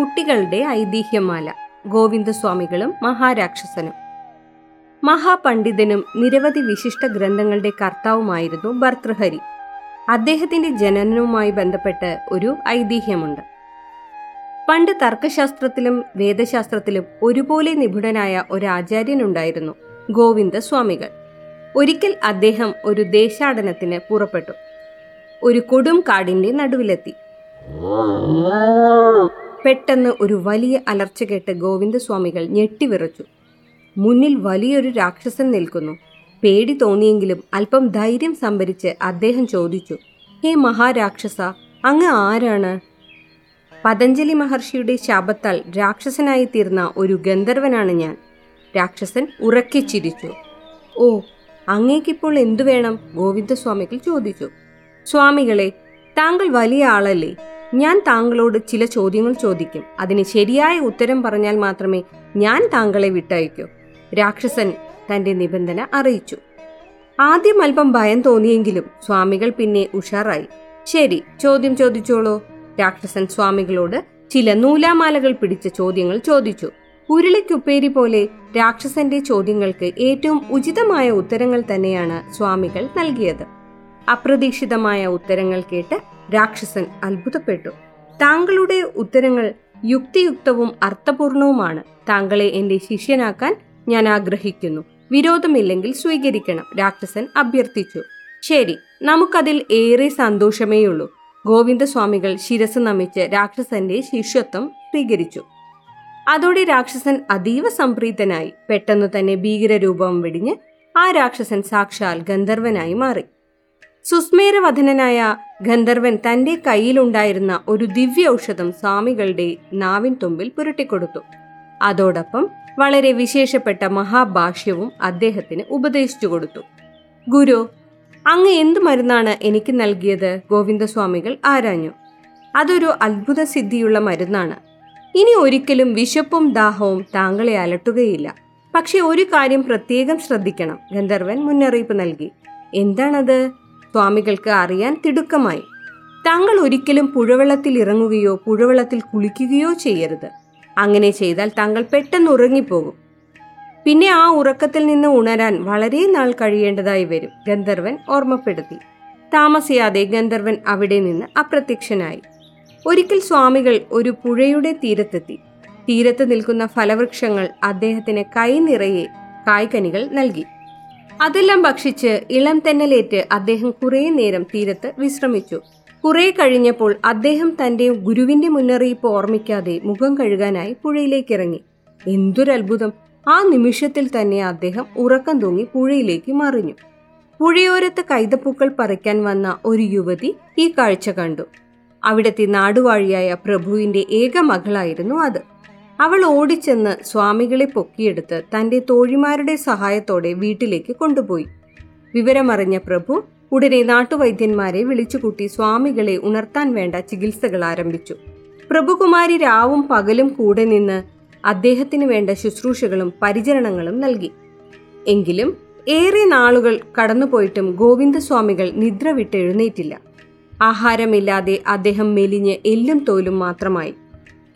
കുട്ടികളുടെ ഐതിഹ്യമാല ഗോവിന്ദസ്വാമികളും മഹാരാക്ഷസനും. മഹാപണ്ഡിതനും നിരവധി വിശിഷ്ട ഗ്രന്ഥങ്ങളുടെ കർത്താവുമായിരുന്നു ഭർതൃഹരി അദ്ദേഹത്തിന്റെ ജനനവുമായി ബന്ധപ്പെട്ട് ഒരു ഐതിഹ്യമുണ്ട്. പണ്ട് തർക്കശാസ്ത്രത്തിലും വേദശാസ്ത്രത്തിലും ഒരുപോലെ നിപുണനായ ഒരു ആചാര്യനുണ്ടായിരുന്നു ഗോവിന്ദസ്വാമികൾ. ഒരിക്കൽ അദ്ദേഹം ഒരു ദേശാടനത്തിന് പുറപ്പെട്ടു. ഒരു കൊടും കാടിന്റെ നടുവിലെത്തി. പെട്ടെന്ന് ഒരു വലിയ അലർച്ച കേട്ട് ഗോവിന്ദസ്വാമികൾ ഞെട്ടിവിറച്ചു. മുന്നിൽ വലിയൊരു രാക്ഷസൻ നിൽക്കുന്നു. പേടി തോന്നിയെങ്കിലും അല്പം ധൈര്യം സംഭരിച്ച് അദ്ദേഹം ചോദിച്ചു ഹേ മഹാരാക്ഷസ അങ്ങ് ആരാണ്? പതഞ്ജലി മഹർഷിയുടെ ശാപത്താൽ രാക്ഷസനായി തീർന്ന ഒരു ഗന്ധർവനാണ് ഞാൻ. രാക്ഷസൻ ഉറക്കെ ചിരിച്ചു. ഓ അങ്ങേക്കിപ്പോൾ എന്തു വേണം ഗോവിന്ദസ്വാമികൾ ചോദിച്ചു. സ്വാമികളെ താങ്കൾ വലിയ ആളല്ലേ? ഞാൻ താങ്കളോട് ചില ചോദ്യങ്ങൾ ചോദിക്കും. അതിന് ശരിയായ ഉത്തരം പറഞ്ഞാൽ മാത്രമേ ഞാൻ താങ്കളെ വിട്ടയക്കൂ. രാക്ഷസൻ തന്റെ നിബന്ധന അറിയിച്ചു. ആദ്യം അല്പം ഭയം തോന്നിയെങ്കിലും സ്വാമികൾ പിന്നെ ഉഷാറായി. ശരി ചോദ്യം ചോദിച്ചോളൂ. രാക്ഷസൻ സ്വാമികളോട് ചില നൂലാമാലകൾ പിടിച്ച ചോദ്യങ്ങൾ ചോദിച്ചു. ഉരുളിക്കുപ്പേരി പോലെ രാക്ഷസന്റെ ചോദ്യങ്ങൾക്ക് ഏറ്റവും ഉചിതമായ ഉത്തരങ്ങൾ തന്നെയാണ് സ്വാമികൾ നൽകിയത്. അപ്രതീക്ഷിതമായ ഉത്തരങ്ങൾ കേട്ട് രാക്ഷസൻ അത്ഭുതപ്പെട്ടു. താങ്കളുടെ ഉത്തരങ്ങൾ യുക്തിയുക്തവും അർത്ഥപൂർണവുമാണ്. താങ്കളെ എന്റെ ശിഷ്യനാക്കാൻ ഞാൻ ആഗ്രഹിക്കുന്നു. വിരോധമില്ലെങ്കിൽ സ്വീകരിക്കണം രാക്ഷസൻ അഭ്യർത്ഥിച്ചു. ശരി നമുക്കതിൽ ഏറെ സന്തോഷമേയുള്ളൂ. ഗോവിന്ദസ്വാമികൾ ശിരസ് നമിച്ച് രാക്ഷസന്റെ ശിഷ്യത്വം സ്വീകരിച്ചു. അതോടെ രാക്ഷസൻ അതീവ സംപ്രീതനായി. പെട്ടെന്ന് തന്നെ ഭീകരരൂപം വെടിഞ്ഞ് ആ രാക്ഷസൻ സാക്ഷാൽ ഗന്ധർവനായി മാറി. സുസ്മേരവധനനായ ഗന്ധർവൻ തന്റെ കയ്യിലുണ്ടായിരുന്ന ഒരു ദിവ്യ ഔഷധം സ്വാമികളുടെ നാവിൻ തുമ്പിൽ പുരട്ടിക്കൊടുത്തു. അതോടൊപ്പം വളരെ വിശേഷപ്പെട്ട മഹാഭാഷ്യവും അദ്ദേഹത്തിന് ഉപദേശിച്ചു കൊടുത്തു. ഗുരു അങ്ങ് എന്ത് മരുന്നാണ് എനിക്ക് നൽകിയത്? ഗോവിന്ദസ്വാമികൾ ആരാഞ്ഞു. അതൊരു അത്ഭുത സിദ്ധിയുള്ള മരുന്നാണ്. ഇനി ഒരിക്കലും വിശപ്പും ദാഹവും താങ്കളെ അലട്ടുകയില്ല. പക്ഷെ ഒരു കാര്യം പ്രത്യേകം ശ്രദ്ധിക്കണം ഗന്ധർവൻ മുന്നറിയിപ്പ് നൽകി. എന്താണത്? സ്വാമികൾക്ക് അറിയാൻ തിടുക്കമായി. താങ്കൾ ഒരിക്കലും പുഴവെള്ളത്തിൽ ഇറങ്ങുകയോ പുഴവെള്ളത്തിൽ കുളിക്കുകയോ ചെയ്യരുത്. അങ്ങനെ ചെയ്താൽ താങ്കൾ പെട്ടെന്ന് ഉറങ്ങിപ്പോകും. പിന്നെ ആ ഉറക്കത്തിൽ നിന്ന് ഉണരാൻ വളരെ നാൾ കഴിയേണ്ടതായി വരും ഗന്ധർവൻ ഓർമ്മപ്പെടുത്തി. താമസിയാതെ ഗന്ധർവൻ അവിടെ നിന്ന് അപ്രത്യക്ഷനായി. ഒരിക്കൽ സ്വാമികൾ ഒരു പുഴയുടെ തീരത്തെത്തി. തീരത്ത് നിൽക്കുന്ന ഫലവൃക്ഷങ്ങൾ അദ്ദേഹത്തിന് കൈ നിറയെ കായ്കനികൾ നൽകി. അതെല്ലാം ഭക്ഷിച്ച് ഇളം തെന്നലേറ്റ് അദ്ദേഹം കുറേ നേരം തീരത്ത് വിശ്രമിച്ചു. കുറെ കഴിഞ്ഞപ്പോൾ അദ്ദേഹം തന്റെ ഗുരുവിന്റെ മുന്നറിയിപ്പ് ഓർമ്മിക്കാതെ മുഖം കഴുകാനായി പുഴയിലേക്ക് ഇറങ്ങി എന്തൊരത്ഭുതം! ആ നിമിഷത്തിൽ തന്നെ അദ്ദേഹം ഉറക്കം തൂങ്ങി പുഴയിലേക്ക് മറിഞ്ഞു. പുഴയോരത്ത് കൈതപ്പൂക്കൾ പറിക്കാൻ വന്ന ഒരു യുവതി ഈ കാഴ്ച കണ്ടു. അവിടത്തെ നാടുവാഴിയായ പ്രഭുവിന്റെ ഏക മകളായിരുന്നു അത്. അവൾ ഓടിച്ചെന്ന് സ്വാമികളെ പൊക്കിയെടുത്ത് തന്റെ തോഴിമാരുടെ സഹായത്തോടെ വീട്ടിലേക്ക് കൊണ്ടുപോയി. വിവരമറിഞ്ഞ പ്രഭു ഉടനെ നാട്ടുവൈദ്യന്മാരെ വിളിച്ചുകൂട്ടി സ്വാമികളെ ഉണർത്താൻ വേണ്ട ചികിത്സകൾ ആരംഭിച്ചു. പ്രഭുകുമാരി രാവും പകലും കൂടെ നിന്ന് അദ്ദേഹത്തിന് വേണ്ട ശുശ്രൂഷകളും പരിചരണങ്ങളും നൽകി. എങ്കിലും ഏറെ നാളുകൾ കടന്നുപോയിട്ടും ഗോവിന്ദസ്വാമികൾ നിദ്ര വിട്ട് എഴുന്നേറ്റില്ല ആഹാരമില്ലാതെ അദ്ദേഹം മെലിഞ്ഞ് എല്ലും തോലും മാത്രമായി.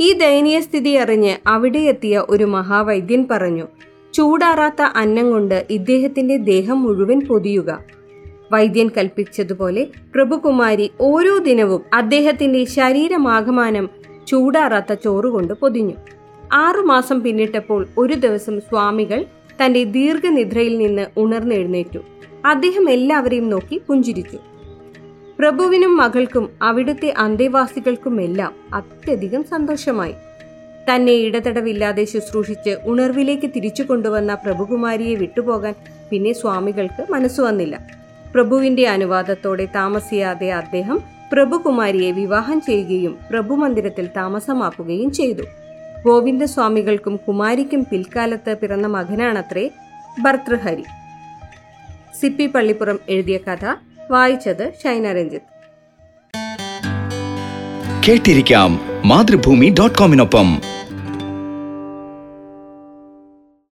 ഈ ദയനീയ സ്ഥിതി അറിഞ്ഞ് അവിടെ എത്തിയ ഒരു മഹാവൈദ്യൻ പറഞ്ഞു ചൂടാറാത്ത അന്നം കൊണ്ട് ഇദ്ദേഹത്തിന്റെ ദേഹം മുഴുവൻ പൊതിയുക. വൈദ്യൻ കൽപ്പിച്ചതുപോലെ പ്രഭുകുമാരി ഓരോ ദിനവും അദ്ദേഹത്തിന്റെ ശരീരമാകമാനം ചൂടാറാത്ത ചോറുകൊണ്ട് പൊതിഞ്ഞു. ആറുമാസം പിന്നിട്ടപ്പോൾ ഒരു ദിവസം സ്വാമികൾ തന്റെ ദീർഘനിദ്രയിൽ നിന്ന് ഉണർന്നെഴുന്നേറ്റു. അദ്ദേഹം എല്ലാവരെയും നോക്കി പുഞ്ചിരിച്ചു. പ്രഭുവിനും മകൾക്കും അവിടുത്തെ അന്തേവാസികൾക്കുമെല്ലാം അത്യധികം സന്തോഷമായി. തന്നെ ഇടതടവില്ലാതെ ശുശ്രൂഷിച്ച് ഉണർവിലേക്ക് തിരിച്ചു കൊണ്ടുവന്ന പ്രഭുകുമാരിയെ വിട്ടുപോകാൻ പിന്നെ സ്വാമികൾക്ക് മനസ്സു വന്നില്ല. പ്രഭുവിന്റെ അനുവാദത്തോടെ താമസിയാതെ അദ്ദേഹം പ്രഭുകുമാരിയെ വിവാഹം ചെയ്യുകയും പ്രഭുമന്ദിരത്തിൽ താമസമാക്കുകയും ചെയ്തു. ഗോവിന്ദസ്വാമികൾക്കും കുമാരിക്കും പിൽക്കാലത്ത് പിറന്ന മകനാണത്രേ ഭർതൃഹരി. സിപ്പി പള്ളിപ്പുറം എഴുതിയ കഥ വായിച്ചത് ഷൈന രഞ്ജിത്ത്. കേട്ടിരിക്കാം മാതൃഭൂമി ഡോട്ട് കോമിനൊപ്പം.